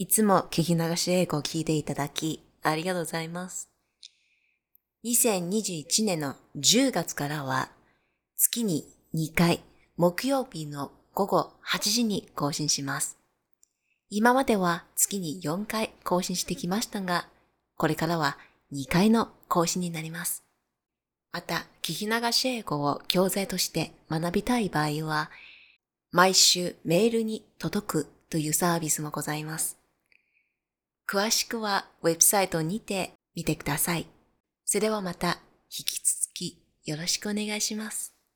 いつも聞き流し英語を聞いていただき、ありがとうございます。2021年の10月からは、月に2回、木曜日の午後8時に更新します。今までは月に4回更新してきましたが、これからは2回の更新になります。また、聞き流し英語を教材として学びたい場合は、毎週メールに届くというサービスもございます。詳しくはウェブサイトにて見てください。それではまた引き続きよろしくお願いします。